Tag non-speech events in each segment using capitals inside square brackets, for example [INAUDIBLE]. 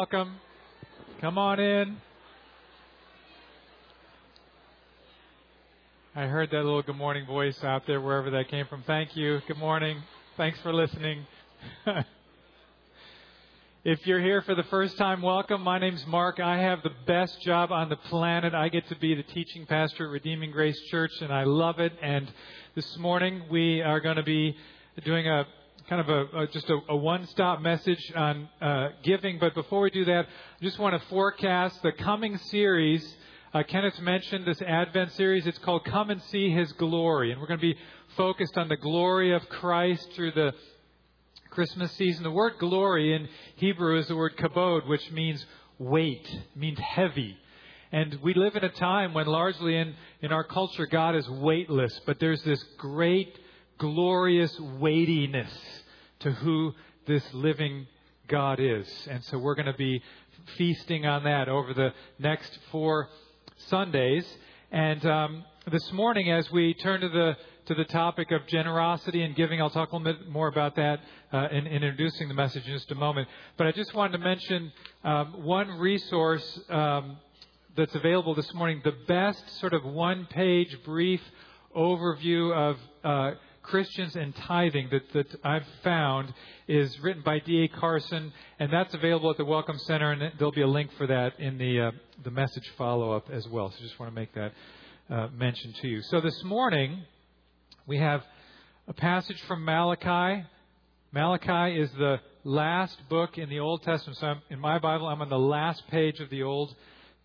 welcome. Come on in. I heard that little good morning voice out there, wherever that came from. Thank you. Good morning. Thanks for listening. [LAUGHS] if you're here for the first time, welcome. My name's Mark. I have the best job on the planet. I get to be the teaching pastor at Redeeming Grace Church, and I love it. And this morning we are going to be doing a kind of a, a just a, a, one-stop message on uh, giving. But before we do that, I just want to forecast the coming series. Uh, Kenneth mentioned this Advent series. It's called "Come and See His Glory," and we're going to be focused on the glory of Christ through the Christmas season. The word "glory" in Hebrew is the word "kabod," which means weight, means heavy. And we live in a time when largely in, in our culture God is weightless, but there's this great, glorious weightiness to who this living God is. And so we're going to be feasting on that over the next four Sundays. And um, this morning, as we turn to the to the topic of generosity and giving, I'll talk a little bit more about that uh, in, in, introducing the message in just a moment. But I just wanted to mention um, one resource um, that's available this morning: the best sort of one-page brief overview of uh, Christians and Tithing that, that I've found is written by D.A. Carson, and that's available at the Welcome Center, and there'll be a link for that in the, uh, the message follow up as well. So just want to make that uh, mention to you. So this morning, we have a passage from Malachi. Malachi is the last book in the Old Testament. So I'm, in my Bible, I'm on the last page of the Old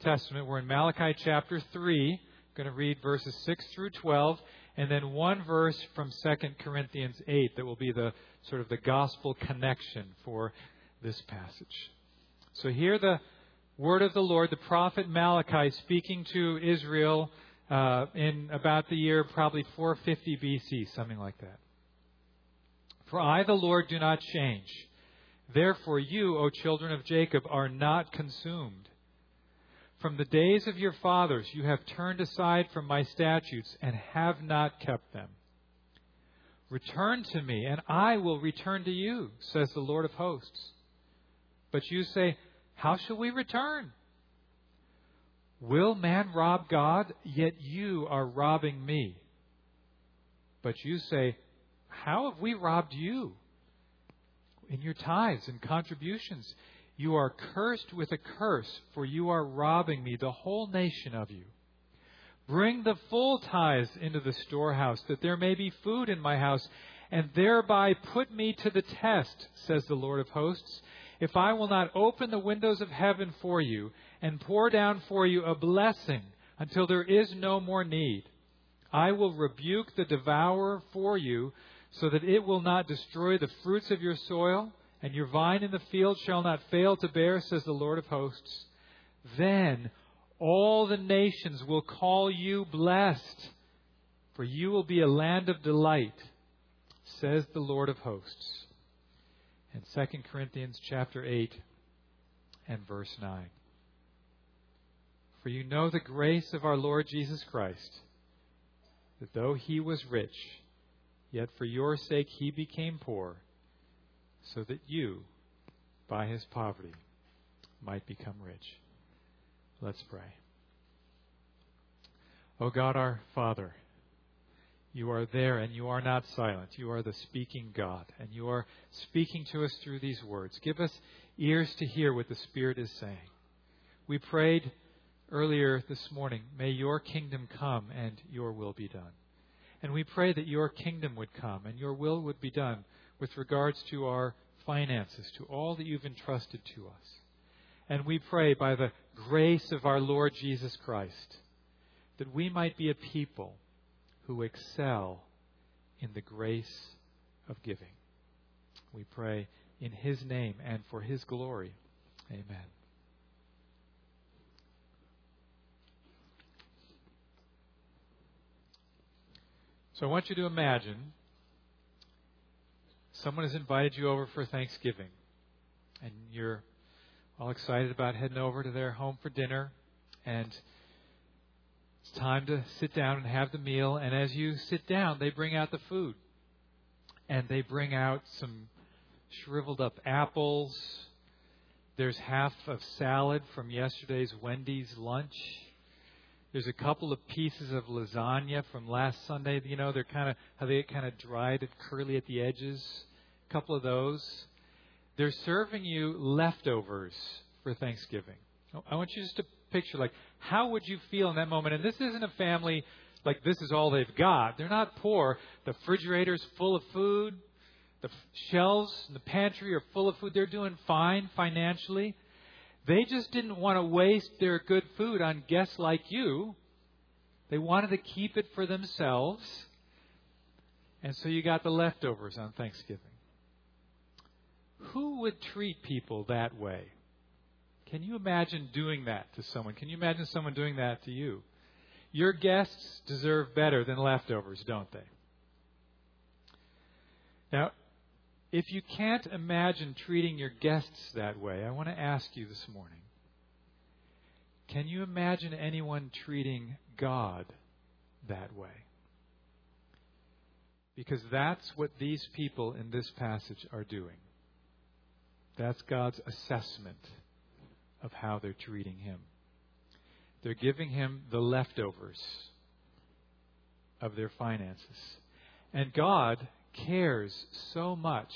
Testament. We're in Malachi chapter 3. I'm going to read verses 6 through 12 and then one verse from 2 Corinthians 8 that will be the sort of the gospel connection for this passage. So here the word of the Lord, the prophet Malachi speaking to Israel uh, in about the year probably 450 BC, something like that. For I, the Lord, do not change. Therefore, you, O children of Jacob, are not consumed. From the days of your fathers you have turned aside from my statutes and have not kept them. Return to me, and I will return to you, says the Lord of hosts. But you say, How shall we return? Will man rob God? Yet you are robbing me. But you say, How have we robbed you? In your tithes and contributions. You are cursed with a curse, for you are robbing me, the whole nation of you. Bring the full tithes into the storehouse, that there may be food in my house, and thereby put me to the test, says the Lord of hosts, if I will not open the windows of heaven for you and pour down for you a blessing until there is no more need. I will rebuke the devourer for you, so that it will not destroy the fruits of your soil and your vine in the field shall not fail to bear, says the Lord of hosts. Then all the nations will call you blessed, for you will be a land of delight, says the Lord of hosts. And 2 Corinthians chapter 8 and verse 9. For you know the grace of our Lord Jesus Christ, that though he was rich, yet for your sake he became poor so that you, by his poverty, might become rich. Let's pray. O God, our Father, you are there and you are not silent. You are the speaking God, and you are speaking to us through these words. Give us ears to hear what the Spirit is saying. We prayed earlier this morning, may your kingdom come and your will be done. And we pray that your kingdom would come and your will would be done with regards to our finances, to all that you've entrusted to us. And we pray by the grace of our Lord Jesus Christ that we might be a people who excel in the grace of giving. We pray in His name and for His glory. Amen. So I want you to imagine someone has invited you over for Thanksgiving, and you're all excited about heading over to their home for dinner, and it's time to sit down and have the meal. And as you sit down, they bring out the food, and they bring out some shriveled up apples There's half of salad from yesterday's Wendy's lunch. There's a couple of pieces of lasagna from last Sunday. You know, they're kind of how they get kind of dried and curly at the edges. A couple of those. They're serving you leftovers for Thanksgiving. Oh, I want you just to picture like how would you feel in that moment? And this isn't a family like this is all they've got. They're not poor. The refrigerator's full of food. The shelves in the pantry are full of food. They're doing fine financially. They just didn't want to waste their good food on guests like you. They wanted to keep it for themselves. And so you got the leftovers on Thanksgiving. Who would treat people that way? Can you imagine doing that to someone? Can you imagine someone doing that to you? Your guests deserve better than leftovers, don't they? Now, if you can't imagine treating your guests that way, I want to ask you this morning can you imagine anyone treating God that way? Because that's what these people in this passage are doing. That's God's assessment of how they're treating Him. They're giving Him the leftovers of their finances. And God cares so much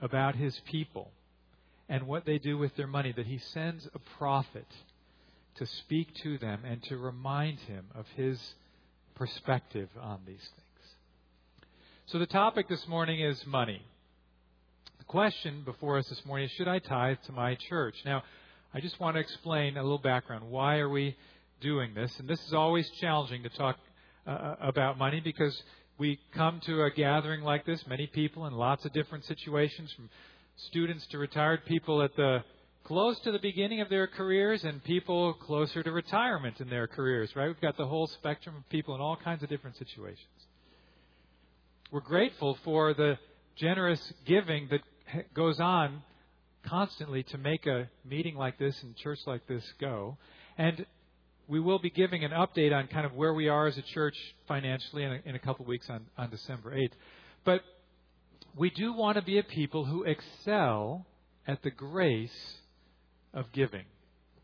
about his people and what they do with their money that he sends a prophet to speak to them and to remind him of his perspective on these things. So the topic this morning is money. The question before us this morning is should I tithe to my church? Now, I just want to explain a little background. Why are we doing this? And this is always challenging to talk uh, about money because we come to a gathering like this, many people in lots of different situations, from students to retired people at the close to the beginning of their careers and people closer to retirement in their careers, right? We've got the whole spectrum of people in all kinds of different situations. We're grateful for the generous giving that goes on constantly to make a meeting like this and church like this go. And we will be giving an update on kind of where we are as a church financially in a, in a couple of weeks on, on December 8th. But we do want to be a people who excel at the grace of giving,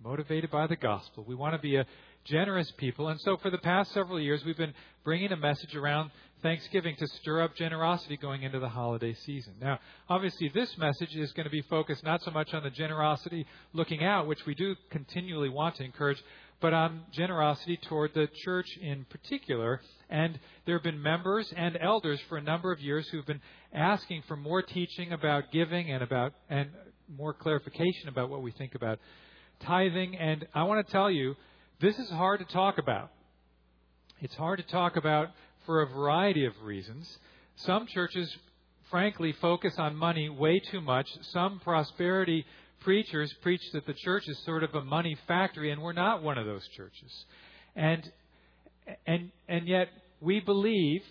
motivated by the gospel. We want to be a generous people. And so for the past several years, we've been bringing a message around Thanksgiving to stir up generosity going into the holiday season. Now, obviously, this message is going to be focused not so much on the generosity looking out, which we do continually want to encourage, but on generosity toward the church in particular. And there have been members and elders for a number of years who've been asking for more teaching about giving and about and more clarification about what we think about tithing. And I want to tell you, this is hard to talk about. It's hard to talk about for a variety of reasons. Some churches, frankly, focus on money way too much. Some prosperity preachers preach that the church is sort of a money factory, and we're not one of those churches. And and and yet we believe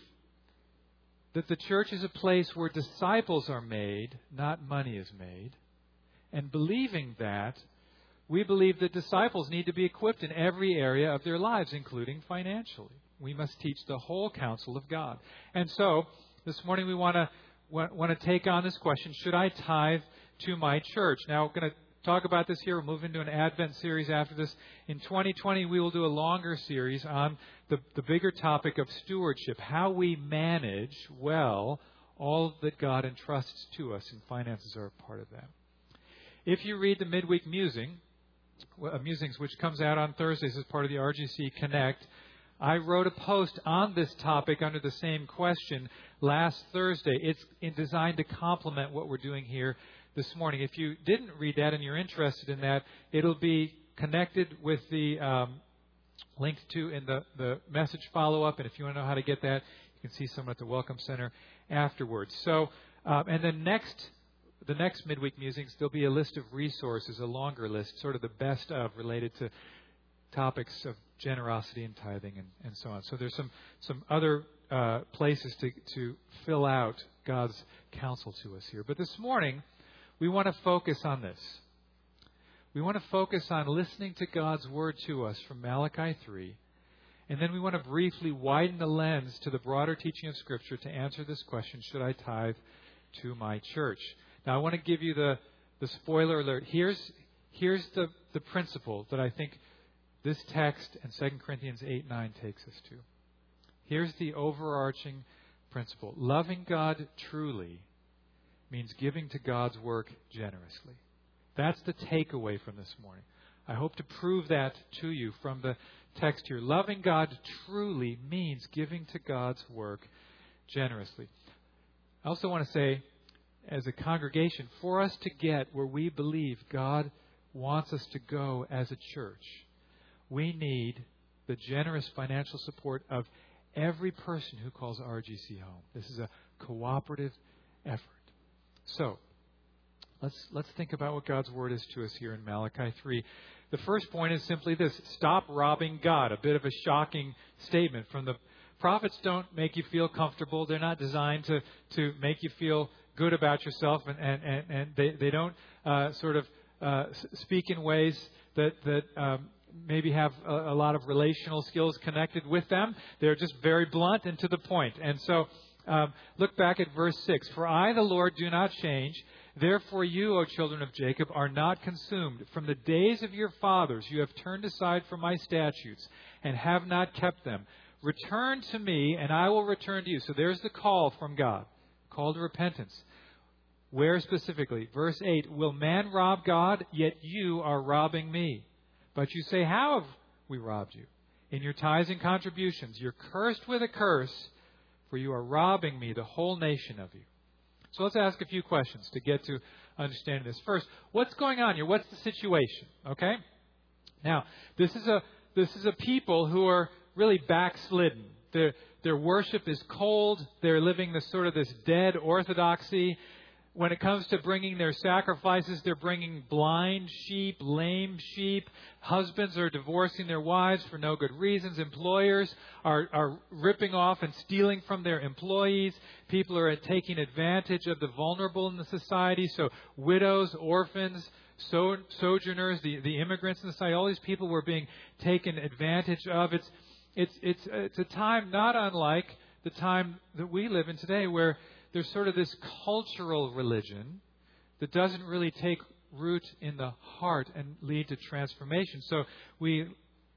that the church is a place where disciples are made, not money is made. And believing that, we believe that disciples need to be equipped in every area of their lives, including financially. We must teach the whole counsel of God. And so, this morning we want to want to take on this question: Should I tithe to my church. Now, we're going to talk about this here. We'll move into an Advent series after this. In 2020, we will do a longer series on the, the bigger topic of stewardship, how we manage well all that God entrusts to us, and finances are a part of that. If you read the midweek musing, uh, musings, which comes out on Thursdays as part of the RGC Connect, I wrote a post on this topic under the same question last Thursday. It's designed to complement what we're doing here this morning. If you didn't read that and you're interested in that, it'll be connected with the um, linked to in the, the message follow up. And if you want to know how to get that, you can see someone at the Welcome Center afterwards. So, um, and then next, the next midweek musings, there'll be a list of resources, a longer list, sort of the best of related to topics of generosity and tithing and, and so on. So there's some some other uh, places to to fill out God's counsel to us here. But this morning we want to focus on this. We want to focus on listening to God's word to us from Malachi 3. And then we want to briefly widen the lens to the broader teaching of Scripture to answer this question Should I tithe to my church? Now, I want to give you the, the spoiler alert. Here's, here's the, the principle that I think this text and 2 Corinthians 8 9 takes us to. Here's the overarching principle loving God truly means giving to God's work generously. That's the takeaway from this morning. I hope to prove that to you from the text here. Loving God truly means giving to God's work generously. I also want to say, as a congregation, for us to get where we believe God wants us to go as a church, we need the generous financial support of every person who calls RGC home. This is a cooperative effort. So, let's, let's think about what God's word is to us here in Malachi 3. The first point is simply this stop robbing God. A bit of a shocking statement from the prophets don't make you feel comfortable. They're not designed to, to make you feel good about yourself, and, and, and, and they, they don't uh, sort of uh, speak in ways that, that um, maybe have a, a, lot of relational skills connected with them. They're just very blunt and to the point. And so um, look back at verse 6 For I, the Lord, do not change. Therefore, you, O children of Jacob, are not consumed. From the days of your fathers, you have turned aside from my statutes and have not kept them. Return to me, and I will return to you. So there's the call from God, call to repentance. Where specifically? Verse 8 Will man rob God? Yet you are robbing me. But you say, How have we robbed you? In your tithes and contributions. You're cursed with a curse, for you are robbing me, the whole nation of you. So let's ask a few questions to get to understanding this. First, what's going on here? What's the situation? Okay? Now, this is a this is a people who are really backslidden. Their, their worship is cold. They're living this sort of this dead orthodoxy. When it comes to bringing their sacrifices, they're bringing blind sheep, lame sheep. Husbands are divorcing their wives for no good reasons. Employers are, are ripping off and stealing from their employees. People are taking advantage of the vulnerable in the society. So, widows, orphans, so, sojourners, the, the immigrants in the society, all these people were being taken advantage of. It's, it's, it's, it's a time not unlike the time that we live in today where there's sort of this cultural religion that doesn't really take root in the heart and lead to transformation. So we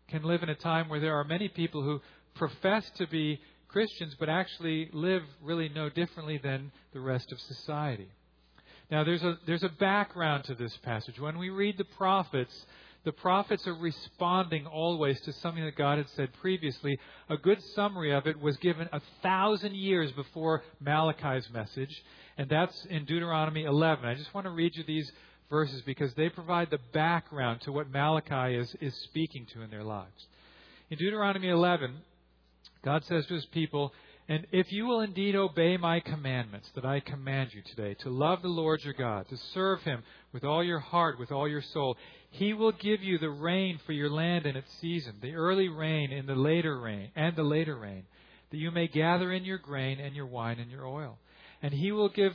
can live in a time where there are many people who profess to be Christians but actually live really no differently than the rest of society. Now there's a there's a background to this passage. When we read the prophets, the prophets are responding always to something that God had said previously. A good summary of it was given a thousand years before Malachi's message, and that's in Deuteronomy 11. I just want to read you these verses because they provide the background to what Malachi is, is speaking to in their lives. In Deuteronomy 11, God says to his people, and if you will indeed obey my commandments that I command you today, to love the Lord your God, to serve him with all your heart, with all your soul, he will give you the rain for your land in its season, the early rain and the later rain, and the later rain, that you may gather in your grain and your wine and your oil. And he will give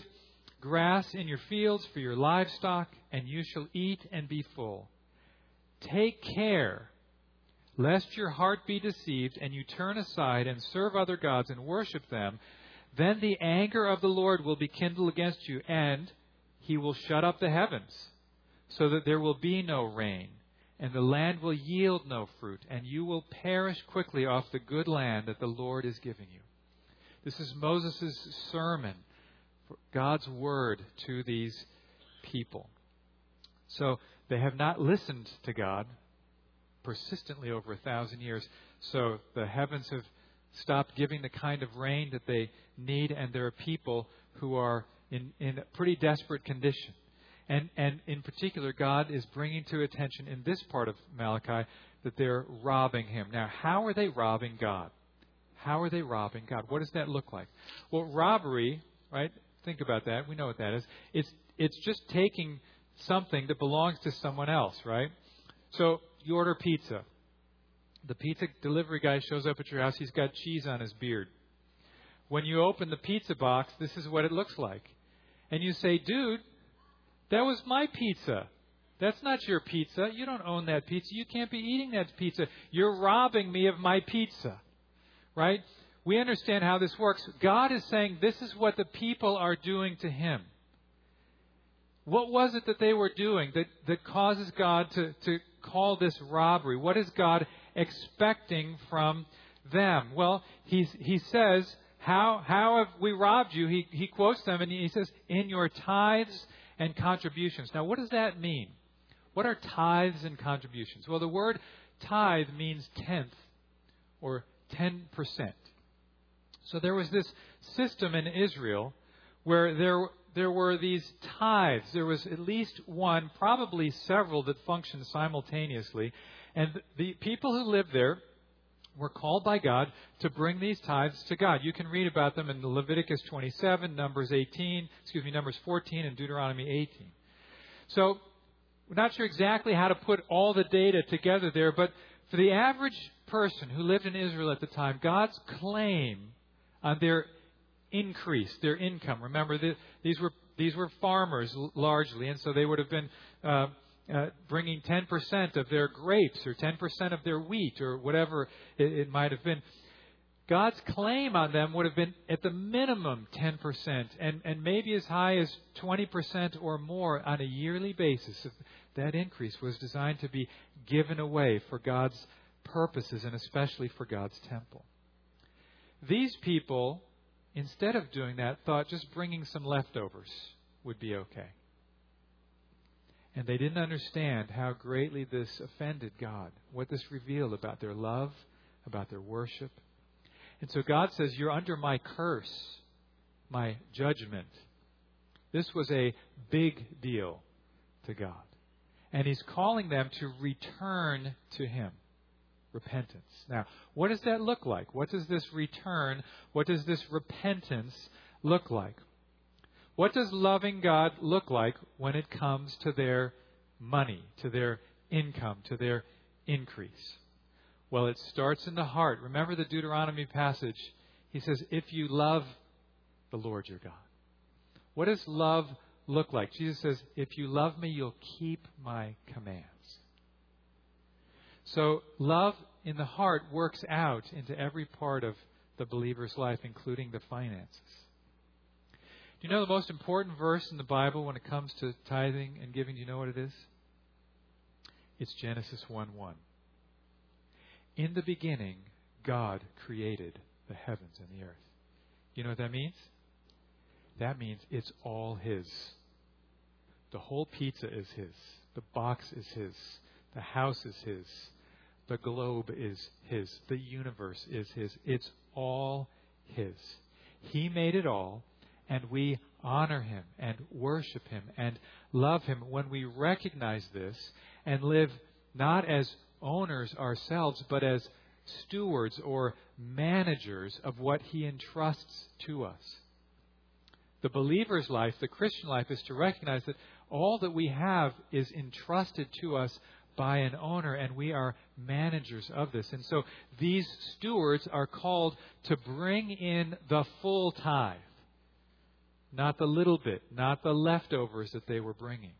grass in your fields for your livestock, and you shall eat and be full. Take care lest your heart be deceived and you turn aside and serve other gods and worship them, then the anger of the Lord will be kindled against you, and he will shut up the heavens, so that there will be no rain, and the land will yield no fruit, and you will perish quickly off the good land that the Lord is giving you. This is Moses' sermon, God's word to these people. So they have not listened to God persistently over a thousand years. So the heavens have stopped giving the kind of rain that they need, and there are people who are in, in a pretty desperate condition. And, and in particular, God is bringing to attention in this part of Malachi that they're robbing Him. Now, how are they robbing God? How are they robbing God? What does that look like? Well, robbery, right? Think about that. We know what that is. It's, it's just taking something that belongs to someone else, right? So you order pizza. The pizza delivery guy shows up at your house. He's got cheese on his beard. When you open the pizza box, this is what it looks like. And you say, dude, that was my pizza. That's not your pizza. You don't own that pizza. You can't be eating that pizza. You're robbing me of my pizza. Right? We understand how this works. God is saying this is what the people are doing to him. What was it that they were doing that, that causes God to, to call this robbery? What is God expecting from them? Well, he's, he says, how, how have we robbed you? He, he quotes them and he says, in your tithes and contributions. Now, what does that mean? What are tithes and contributions? Well, the word tithe means tenth or 10%. So there was this system in Israel where there, there were these tithes. There was at least one, probably several, that functioned simultaneously. And the people who lived there were called by God to bring these tithes to God. You can read about them in Leviticus 27, Numbers 18, excuse me, Numbers 14, and Deuteronomy 18. So, we're not sure exactly how to put all the data together there, but for the average person who lived in Israel at the time, God's claim on their increase, their income. Remember, these were these were farmers largely, and so they would have been uh, uh, bringing 10% of their grapes or 10% of their wheat or whatever it, it might have been. God's claim on them would have been at the minimum 10% and, and maybe as high as 20% or more on a yearly basis. That increase was designed to be given away for God's purposes and especially for God's temple. These people instead of doing that, thought just bringing some leftovers would be okay. And they didn't understand how greatly this offended God, what this revealed about their love, about their worship. And so God says, You're under my curse, my judgment. This was a big deal to God. And He's calling them to return to Him repentance. Now, what does that look like? What does this return, what does this repentance look like? What does loving God look like when it comes to their money, to their income, to their increase? Well, it starts in the heart. Remember the Deuteronomy passage. He says, If you love the Lord your God. What does love look like? Jesus says, If you love me, you'll keep my commands. So, love in the heart works out into every part of the believer's life, including the finances. Do you know the most important verse in the Bible when it comes to tithing and giving? Do you know what it is? It's Genesis 1 1. In the beginning, God created the heavens and the earth. You know what that means? That means it's all His. The whole pizza is His. The box is His. The house is His. The globe is His. The universe is His. It's all His. He made it all, and we honor Him and worship Him and love Him when we recognize this and live not as owners ourselves, but as stewards or managers of what He entrusts to us. The believer's life, the Christian life, is to recognize that all that we have is entrusted to us by an owner, and we are managers of this. And so these stewards are called to bring in the full tithe, not the little bit, not the leftovers that they were bringing.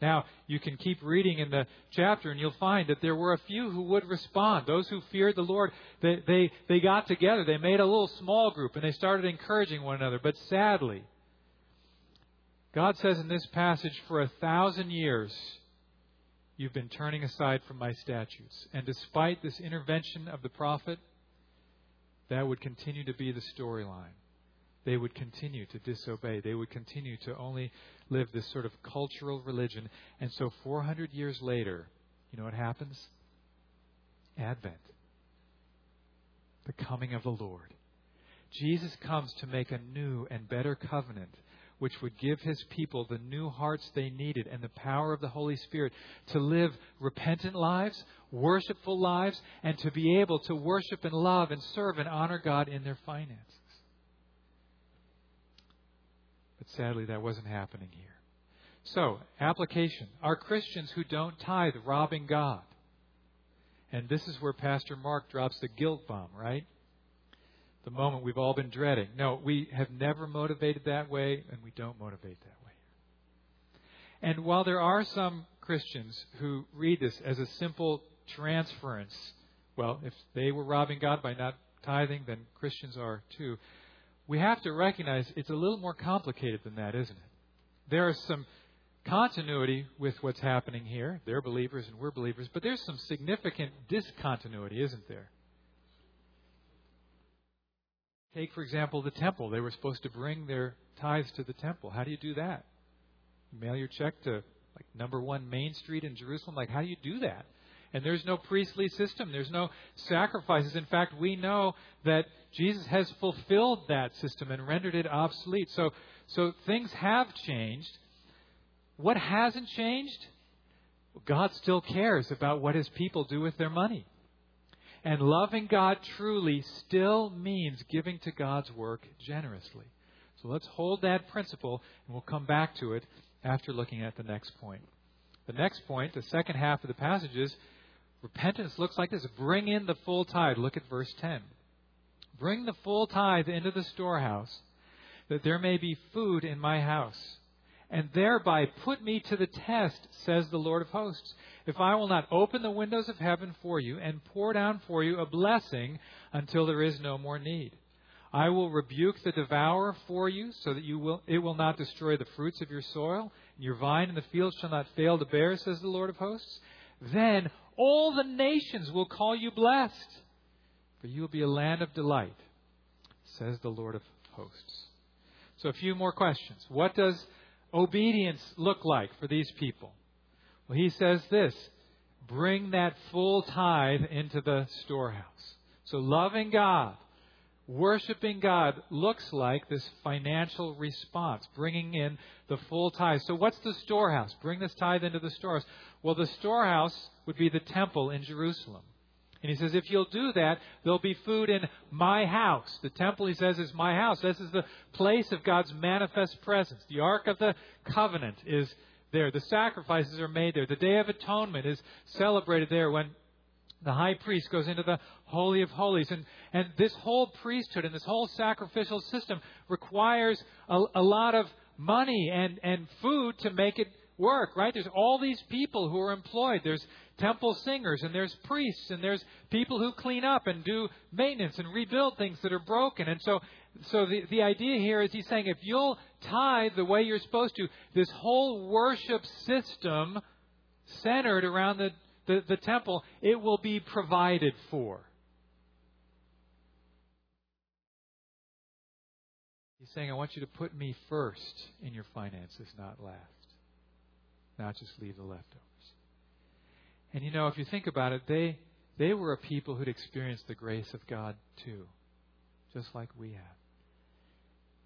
Now, you can keep reading in the chapter and you'll find that there were a few who would respond. Those who feared the Lord, they, they, they got together. They made a little small group and they started encouraging one another. But sadly, God says in this passage, for a thousand years, You've been turning aside from my statutes. And despite this intervention of the prophet, that would continue to be the storyline. They would continue to disobey. They would continue to only live this sort of cultural religion. And so 400 years later, you know what happens? Advent. The coming of the Lord. Jesus comes to make a new and better covenant which would give his people the new hearts they needed and the power of the Holy Spirit to live repentant lives, worshipful lives, and to be able to worship and love and serve and honor God in their finances. But sadly, that wasn't happening here. So, application. Are Christians who don't tithe robbing God? And this is where Pastor Mark drops the guilt bomb, right? The moment we've all been dreading. No, we have never motivated that way, and we don't motivate that way. And while there are some Christians who read this as a simple transference, well, if they were robbing God by not tithing, then Christians are too. We have to recognize it's a little more complicated than that, isn't it? There is some continuity with what's happening here. They're believers and we're believers, but there's some significant discontinuity, isn't there? Take, for example, the temple. They were supposed to bring their tithes to the temple. How do you do that? You mail your check to like number one Main Street in Jerusalem. Like, how do you do that? And there's no priestly system. There's no sacrifices. In fact, we know that Jesus has fulfilled that system and rendered it obsolete. So, so things have changed. What hasn't changed? God still cares about what his people do with their money. And loving God truly still means giving to God's work generously. So let's hold that principle, and we'll come back to it after looking at the next point. The next point, the second half of the passage is repentance looks like this bring in the full tithe. Look at verse 10. Bring the full tithe into the storehouse, that there may be food in my house and thereby put me to the test, says the Lord of hosts, if I will not open the windows of heaven for you and pour down for you a blessing until there is no more need. I will rebuke the devourer for you, so that you will, it will not destroy the fruits of your soil, and your vine in the field shall not fail to bear, says the Lord of hosts. Then all the nations will call you blessed, for you will be a land of delight, says the Lord of hosts. So a few more questions. What does obedience look like for these people? Well, he says this bring that full tithe into the storehouse. So, loving God, worshiping God looks like this financial response, bringing in the full tithe. So, what's the storehouse? Bring this tithe into the storehouse. Well, the storehouse would be the temple in Jerusalem. And he says, if you'll do that, there'll be food in my house. The temple, he says, is my house. This is the place of God's manifest presence. The Ark of the Covenant is there. The sacrifices are made there. The Day of Atonement is celebrated there when the high priest goes into the Holy of Holies. And, and this whole priesthood and this whole sacrificial system requires a, a lot of money and, and food to make it work, right? There's all these people who are employed. There's temple singers and there's priests and there's people who clean up and do maintenance and rebuild things that are broken. And so, so the, the idea here is he's saying if you'll tithe the way you're supposed to, this whole worship system centered around the, the, the temple, it will be provided for. He's saying, I want you to put me first in your finances, not last. Not just leave the leftovers. And you know, if you think about it, they they were a people who'd experienced the grace of God too, just like we have.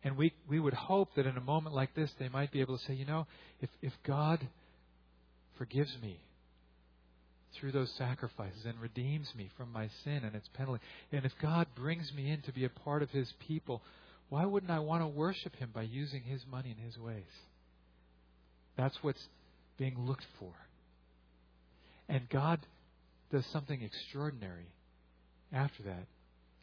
And we we would hope that in a moment like this they might be able to say, you know, if if God forgives me through those sacrifices and redeems me from my sin and its penalty, and if God brings me in to be a part of his people, why wouldn't I want to worship him by using his money in his ways? That's what's being looked for. And God does something extraordinary after that.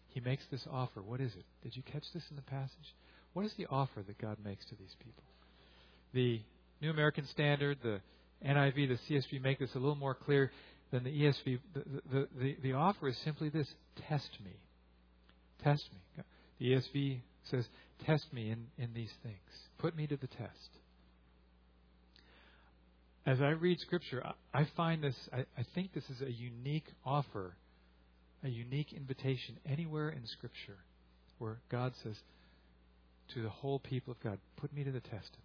He makes this offer. What is it? Did you catch this in the passage? What is the offer that God makes to these people? The New American Standard, the NIV, the CSB make this a little more clear than the ESV. The, the, the, the offer is simply this test me. Test me. The ESV says, Test me in, in these things. Put me to the test as I read Scripture, I find this, I, I, think this is a unique offer, a unique invitation anywhere in Scripture where God says to the whole people of God, put me to the test in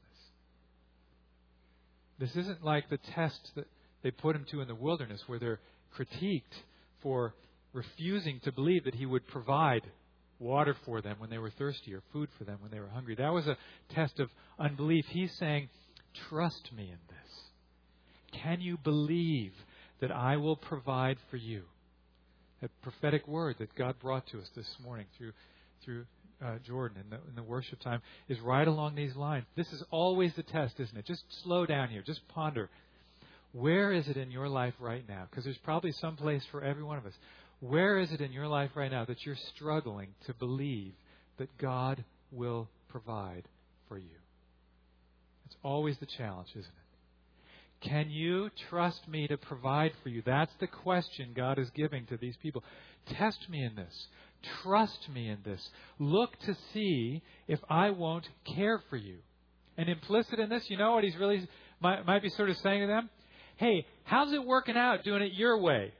this. This isn't like the test that they put him to in the wilderness where they're critiqued for refusing to believe that he would provide water for them when they were thirsty or food for them when they were hungry. That was a test of unbelief. He's saying, trust me in this. Can you believe that I will provide for you? That prophetic word that God brought to us this morning through through uh, Jordan in the, in the worship time is right along these lines. This is always the test, isn't it? Just slow down here. Just ponder. Where is it in your life right now? Because there's probably some place for every one of us. Where is it in your life right now that you're struggling to believe that God will provide for you? It's always the challenge, isn't it? Can you trust me to provide for you? That's the question God is giving to these people. Test me in this. Trust me in this. Look to see if I won't care for you. And implicit in this, you know what he's really might, might be sort of saying to them, hey, how's it working out doing it your way?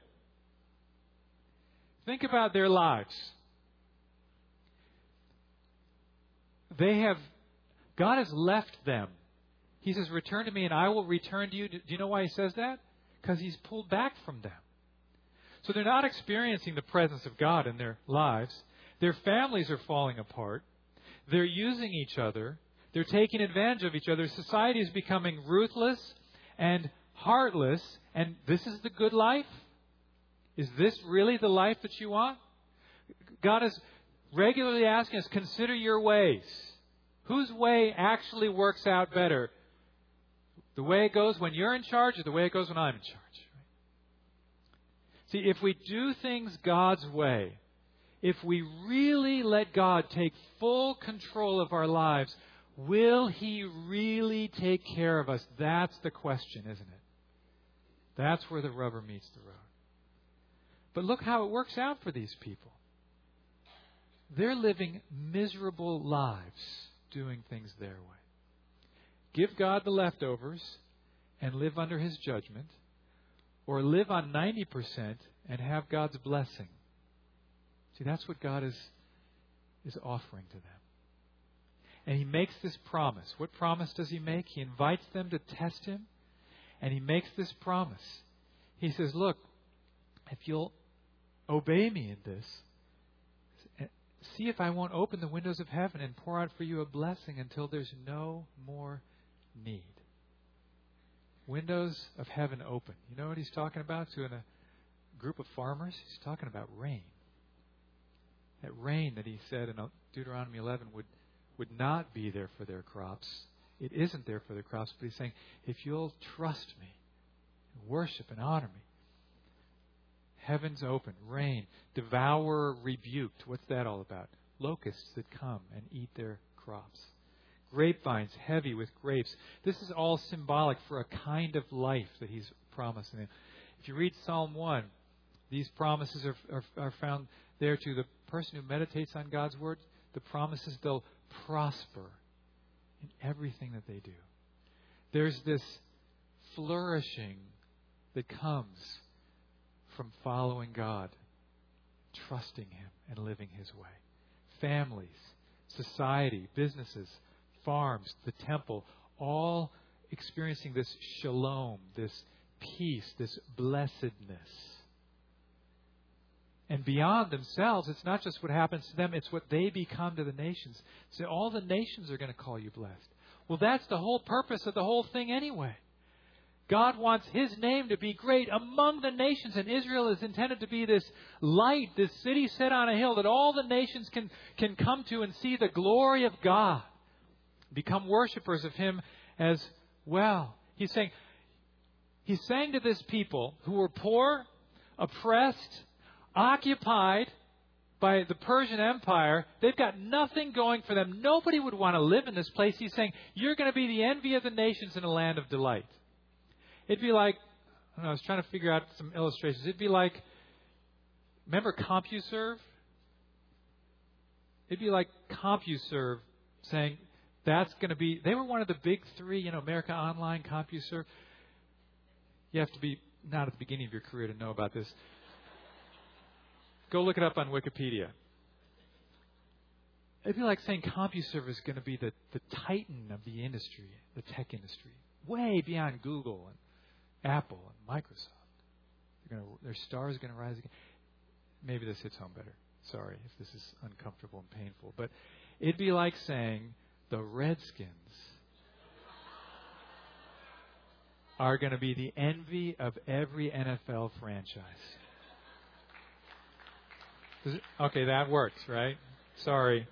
Think about their lives. They have, God has left them. He says, Return to me and I will return to you. Do you know why he says that? Because he's pulled back from them. So they're not experiencing the presence of God in their lives. Their families are falling apart. They're using each other. They're taking advantage of each other. Society is becoming ruthless and heartless. And this is the good life? Is this really the life that you want? God is regularly asking us, consider your ways. Whose way actually works out better? The way it goes when you're in charge or the way it goes when I'm in charge? See, if we do things God's way, if we really let God take full control of our lives, will He really take care of us? That's the question, isn't it? That's where the rubber meets the road. But look how it works out for these people. They're living miserable lives doing things their way. Give God the leftovers and live under His judgment, or live on 90% and have God's blessing. See, that's what God is, is offering to them. And He makes this promise. What promise does He make? He invites them to test Him, and He makes this promise. He says, Look, if you'll obey me in this, see if I won't open the windows of heaven and pour out for you a blessing until there's no more need. Windows of heaven open. You know what he's talking about to a group of farmers? He's talking about rain. That rain that he said in Deuteronomy 11 would, would not be there for their crops. It isn't there for their crops, but he's saying, if you'll trust me, worship and honor me, heavens open, rain, devourer rebuked. What's that all about? Locusts that come and eat their crops. Grapevines heavy with grapes. This is all symbolic for a kind of life that he's promising. If you read Psalm 1, these promises are, are, are found there to the person who meditates on God's word. The promises they'll prosper in everything that they do. There's this flourishing that comes from following God, trusting Him, and living His way. Families, society, businesses, farms, the temple, all experiencing this shalom, this peace, this blessedness. And beyond themselves, it's not just what happens to them, it's what they become to the nations. So all the nations are going to call you blessed. Well, that's the whole purpose of the whole thing anyway. God wants His name to be great among the nations, and Israel is intended to be this light, this city set on a hill that all the nations can, can come to and see the glory of God, become worshippers of Him as well. He's saying, He's saying to this people who were poor, oppressed, occupied by the Persian Empire, they've got nothing going for them. Nobody would want to live in this place. He's saying, You're going to be the envy of the nations in a land of delight. It'd be like, I, know, I was trying to figure out some illustrations. It'd be like, remember CompuServe? It'd be like CompuServe saying, that's going to be, they were one of the big three, you know, America Online, CompuServe. You have to be not at the beginning of your career to know about this. Go look it up on Wikipedia. It'd be like saying CompuServe is going to be the, the titan of the industry, the tech industry, way beyond Google and Apple and Microsoft. They're gonna, their star is going to rise again. Maybe this hits home better. Sorry if this is uncomfortable and painful. But it'd be like saying the Redskins are going to be the envy of every NFL franchise. It, okay, that works, right? Sorry.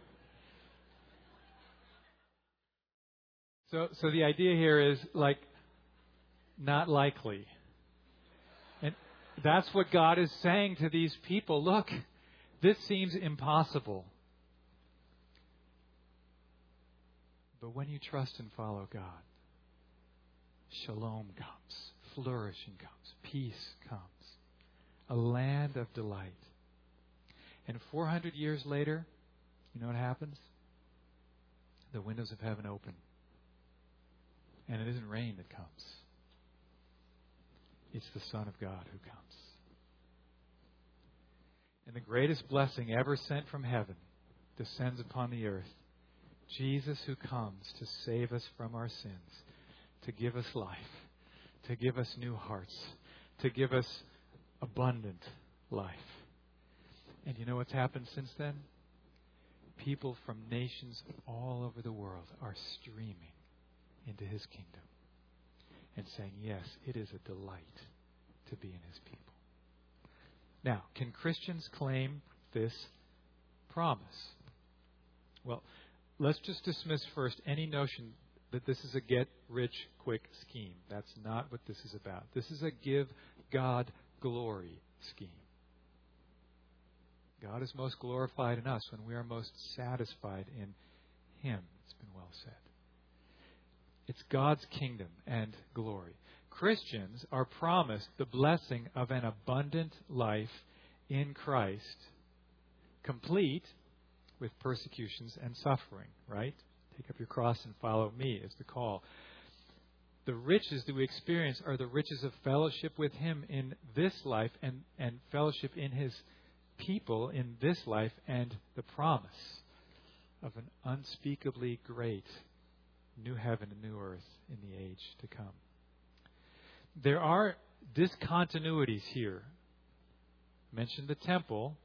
So, so the idea here is like not likely. And that's what God is saying to these people. Look, this seems impossible. But when you trust and follow God, shalom comes, flourishing comes, peace comes, a land of delight. And 400 years later, you know what happens? The windows of heaven open And it isn't rain that comes, it's the Son of God who comes. And the greatest blessing ever sent from heaven descends upon the earth Jesus who comes to save us from our sins, to give us life, to give us new hearts, to give us abundant life. And you know what's happened since then? People from nations all over the world are streaming into his kingdom and saying, Yes, it is a delight to be in his people. Now, can Christians claim this promise? Well, let's just dismiss first any notion that this is a get rich quick scheme. That's not what this is about. This is a give God glory scheme. God is most glorified in us when we are most satisfied in Him. It's been well said. It's God's kingdom and glory. Christians are promised the blessing of an abundant life in Christ, complete with persecutions and suffering, right? Take up your cross and follow me is the call. The riches that we experience are the riches of fellowship with Him in this life and, and fellowship in His people in this life and the promise of an unspeakably great new heaven and new earth in the age to come. There are discontinuities here. Mentioned the temple,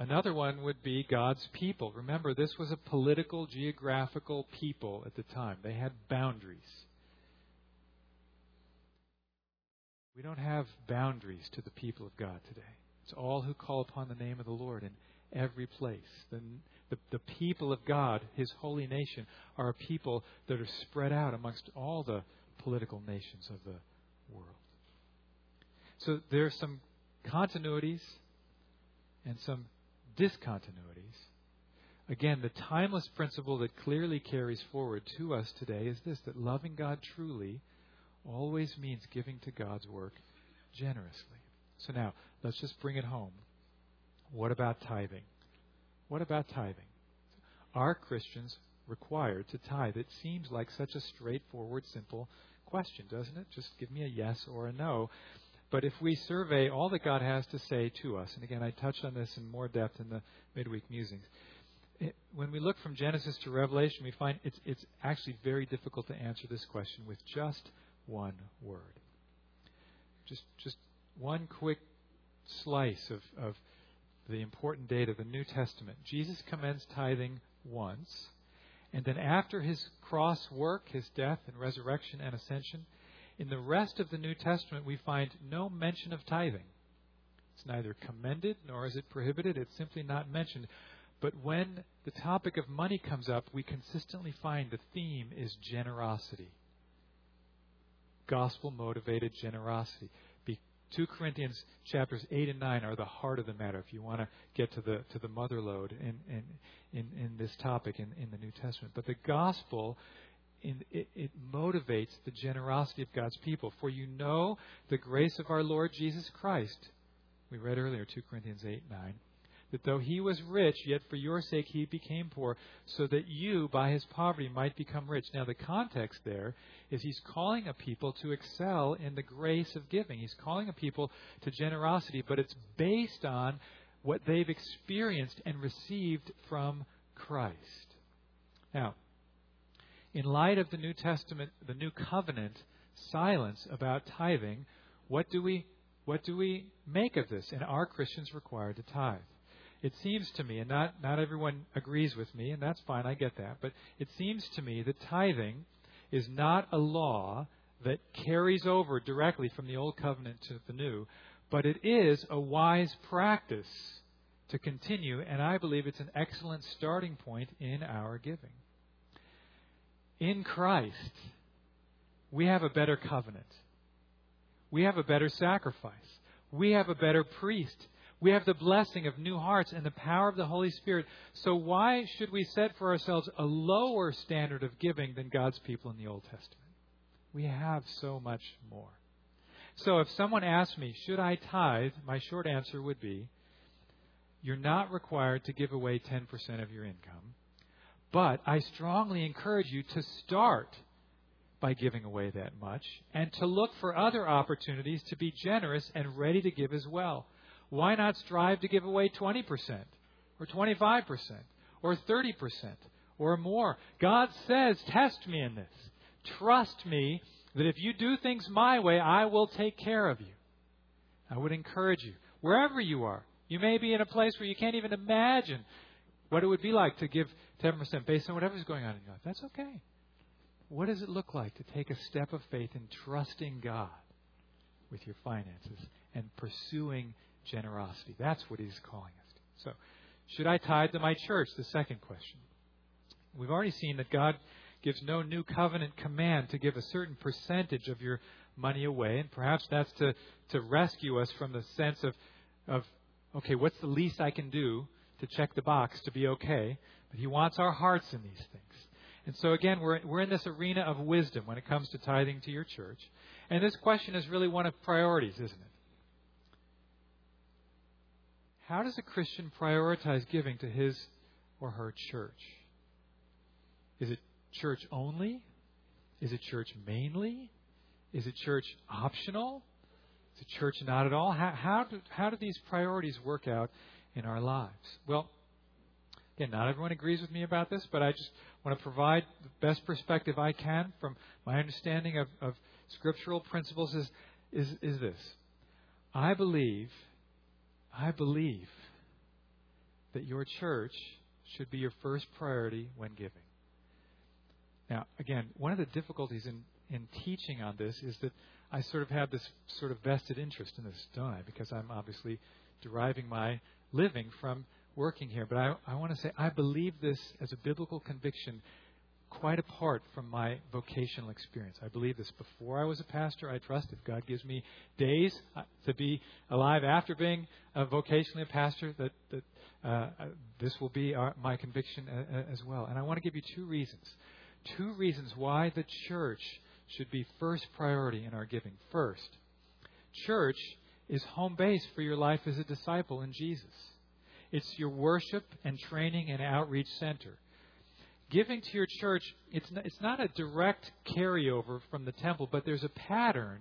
Another one would be God's people. Remember, this was a political, geographical people at the time. They had boundaries. We don't have boundaries to the people of God today. It's all who call upon the name of the Lord in every place. The, the, the people of God, His holy nation, are a people that are spread out amongst all the political nations of the world. So there are some continuities and some discontinuities. Again, the timeless principle that clearly carries forward to us today is this that loving God truly always means giving to God's work generously. So now, let's just bring it home. What about tithing? What about tithing? Are Christians required to tithe? It seems like such a straightforward, simple question, doesn't it? Just give me a yes or a no. But if we survey all that God has to say to us, and again, I touched on this in more depth in the midweek musings. It, when we look from Genesis to Revelation, we find it's, it's actually very difficult to answer this question with just one word. Just, just one quick slice of, of the important date of the New Testament. Jesus commends tithing once, and then after his cross work, his death and resurrection and ascension, in the rest of the New Testament, we find no mention of tithing. It's neither commended nor is it prohibited. It's simply not mentioned. But when the topic of money comes up, we consistently find the theme is generosity. Gospel motivated generosity. 2 Corinthians chapters 8 and 9 are the heart of the matter if you want to get to the to the mother lode in, in, in, in this topic in, in the New Testament. But the gospel it, it motivates the generosity of God's people. For you know the grace of our Lord Jesus Christ. We read earlier, 2 Corinthians 8 9. That though he was rich, yet for your sake he became poor, so that you, by his poverty, might become rich. Now, the context there is he's calling a people to excel in the grace of giving. He's calling a people to generosity, but it's based on what they've experienced and received from Christ. Now, in light of the New Testament, the New Covenant silence about tithing, what do we what do we make of this? And are Christians required to tithe? It seems to me, and not, not everyone agrees with me, and that's fine, I get that, but it seems to me that tithing is not a law that carries over directly from the Old Covenant to the New, but it is a wise practice to continue, and I believe it's an excellent starting point in our giving in Christ, we have a better covenant. We have a better sacrifice. We have a better priest. We have the blessing of new hearts and the power of the Holy Spirit. So, why should we set for ourselves a lower standard of giving than God's people in the Old Testament? We have so much more. So, if someone asked me, should I tithe? My short answer would be, you're not required to give away 10% of your income. But I strongly encourage you to start by giving away that much, and to look for other opportunities to be generous and ready to give as well. Why not strive to give away 20% or 25% or 30% or more? God says, Test me in this. Trust me that if you do things my way, I will take care of you. I would encourage you, wherever you are. You may be in a place where you can't even imagine what it would be like to give 10% based on whatever's going on in your life. That's okay. What does it look like to take a step of faith in trusting God with your finances and pursuing generosity? That's what He's calling us to. So, should I tithe to my church? The second question. We've already seen that God gives no new covenant command to give a certain percentage of your money away, and perhaps that's to, to rescue us from the sense of, of, okay, what's the least I can do to check the box to be okay? But He wants our hearts in these things. And so, again, we're, we're in this arena of wisdom when it comes to tithing to your church. And this question is really one of priorities, isn't it? How does a Christian prioritize giving to his or her church? Is it church only? Is it church mainly? Is it church optional? It church not at all? How, how, do, how do these priorities work out in our lives? Well, again, not everyone agrees with me about this, but I just want to provide the best perspective I can from my understanding of, of scriptural principles is, is, is this. I believe, I believe that your church should be your first priority when giving. Now, again, one of the difficulties in, in teaching on this is that I sort of have this sort of vested interest in this, don't I? Because I'm obviously deriving my living from working here. But I, I want to say I believe this as a biblical conviction quite apart from my vocational experience. I believe this before I was a pastor. I trust if God gives me days uh, to be alive after being a vocationally a pastor, that, that uh, this will be our, my conviction a, a, as well. And I want to give you two reasons. Two reasons why the church should be first priority in our giving. First, church is home base for your life as a disciple in Jesus. It's your worship and training and outreach center. Giving to your church, it's not, it's not a direct carryover from the temple, but there's a pattern.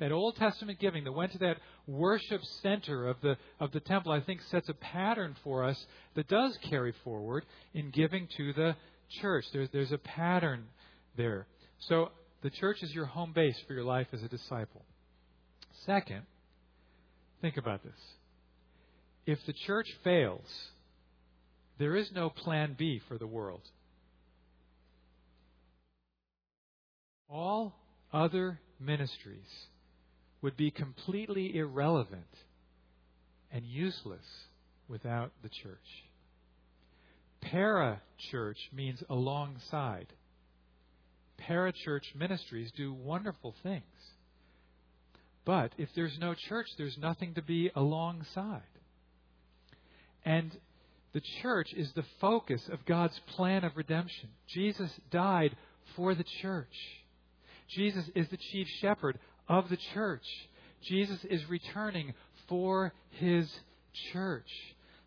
That Old Testament giving that went to that worship center of the, of the temple, I think, sets a pattern for us that does carry forward in giving to the church. There's, there's a pattern there. So the church is your home base for your life as a disciple. Second, think about this if the church fails, there is no plan B for the world. All other ministries would be completely irrelevant and useless without the church. Para church means alongside. Para church ministries do wonderful things. But if there's no church, there's nothing to be alongside. And the church is the focus of God's plan of redemption. Jesus died for the church. Jesus is the chief shepherd of the church. Jesus is returning for his church.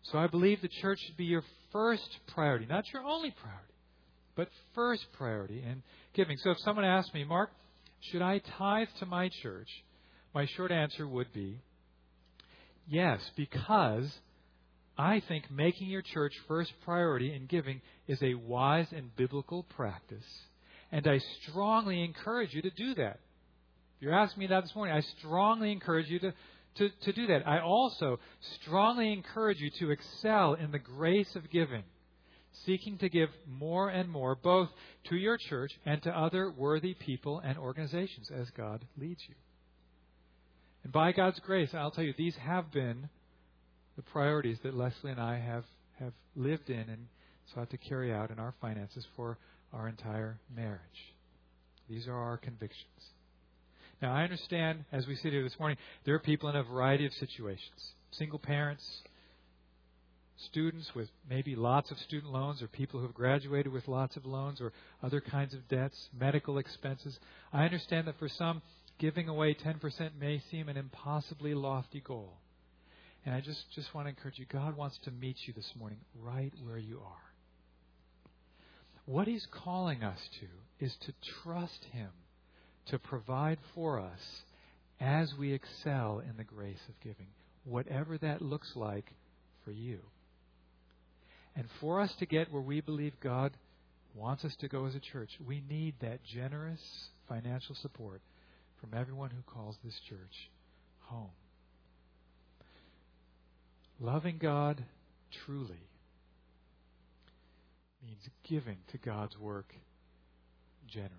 So I believe the church should be your first priority, not your only priority, but first priority in giving. So if someone asks me, Mark, should I tithe to my church? My short answer would be yes, because I think making your church first priority in giving is a wise and biblical practice. And I strongly encourage you to do that. If you're asking me that this morning, I strongly encourage you to, to, to do that. I also strongly encourage you to excel in the grace of giving, seeking to give more and more, both to your church and to other worthy people and organizations as God leads you. And by God's grace, I'll tell you, these have been the priorities that Leslie and I have, have lived in and sought to carry out in our finances for our entire marriage. These are our convictions. Now, I understand, as we sit here this morning, there are people in a variety of situations single parents, students with maybe lots of student loans, or people who have graduated with lots of loans, or other kinds of debts, medical expenses. I understand that for some, giving away 10% may seem an impossibly lofty goal. And I just, just want to encourage you God wants to meet you this morning right where you are. What He's calling us to is to trust Him to provide for us as we excel in the grace of giving, whatever that looks like for you. And for us to get where we believe God wants us to go as a church, we need that generous financial support from everyone who calls this church home. Loving God truly means giving to God's work generously.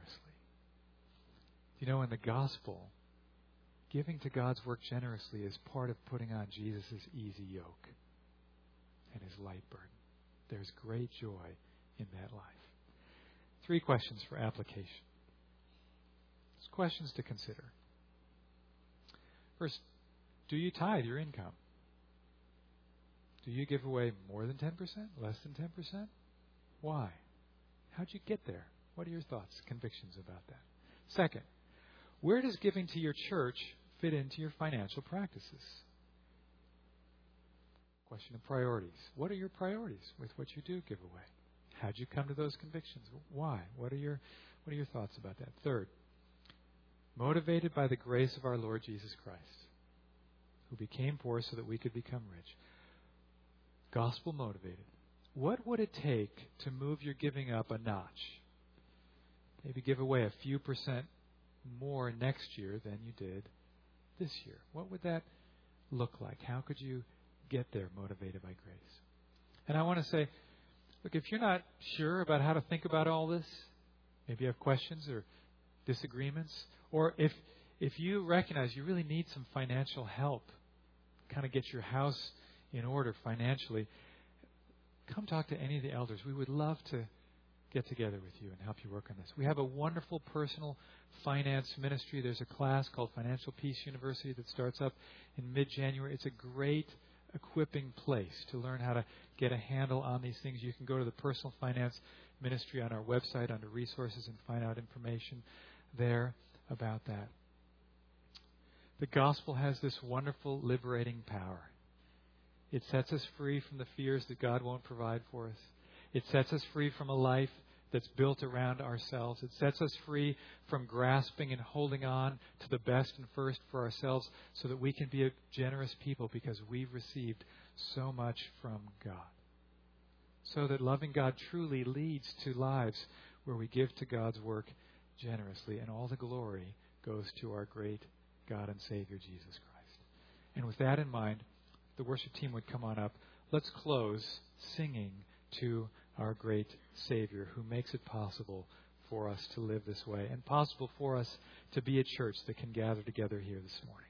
You know, in the gospel, giving to God's work generously is part of putting on Jesus' easy yoke and his light burden. There's great joy in that life. Three questions for application. There's questions to consider. First, do you tithe your income? Do you give away more than 10%? Less than 10%? Why? How'd you get there? What are your thoughts, convictions about that? Second, where does giving to your church fit into your financial practices? Question of priorities. What are your priorities with what you do give away? How'd you come to those convictions? Why? What are your what are your thoughts about that? Third, motivated by the grace of our Lord Jesus Christ, who became poor so that we could become rich. Gospel motivated. What would it take to move your giving up a notch? Maybe give away a few percent more next year than you did this year. What would that look like? How could you get there motivated by grace? And I want to say, look, if you're not sure about how to think about all this, maybe you have questions or disagreements, or if if you recognize you really need some financial help, kind of get your house in order financially, come talk to any of the elders. We would love to get together with you and help you work on this. We have a wonderful personal finance ministry. There's a class called Financial Peace University that starts up in mid January. It's a great equipping place to learn how to get a handle on these things. You can go to the personal finance ministry on our website under resources and find out information there about that. The gospel has this wonderful liberating power. It sets us free from the fears that God won't provide for us. It sets us free from a life that's built around ourselves. It sets us free from grasping and holding on to the best and first for ourselves so that we can be a generous people because we've received so much from God. So that loving God truly leads to lives where we give to God's work generously and all the glory goes to our great God and Savior Jesus Christ. And with that in mind, the worship team would come on up. Let's close singing to our great Savior who makes it possible for us to live this way and possible for us to be a church that can gather together here this morning.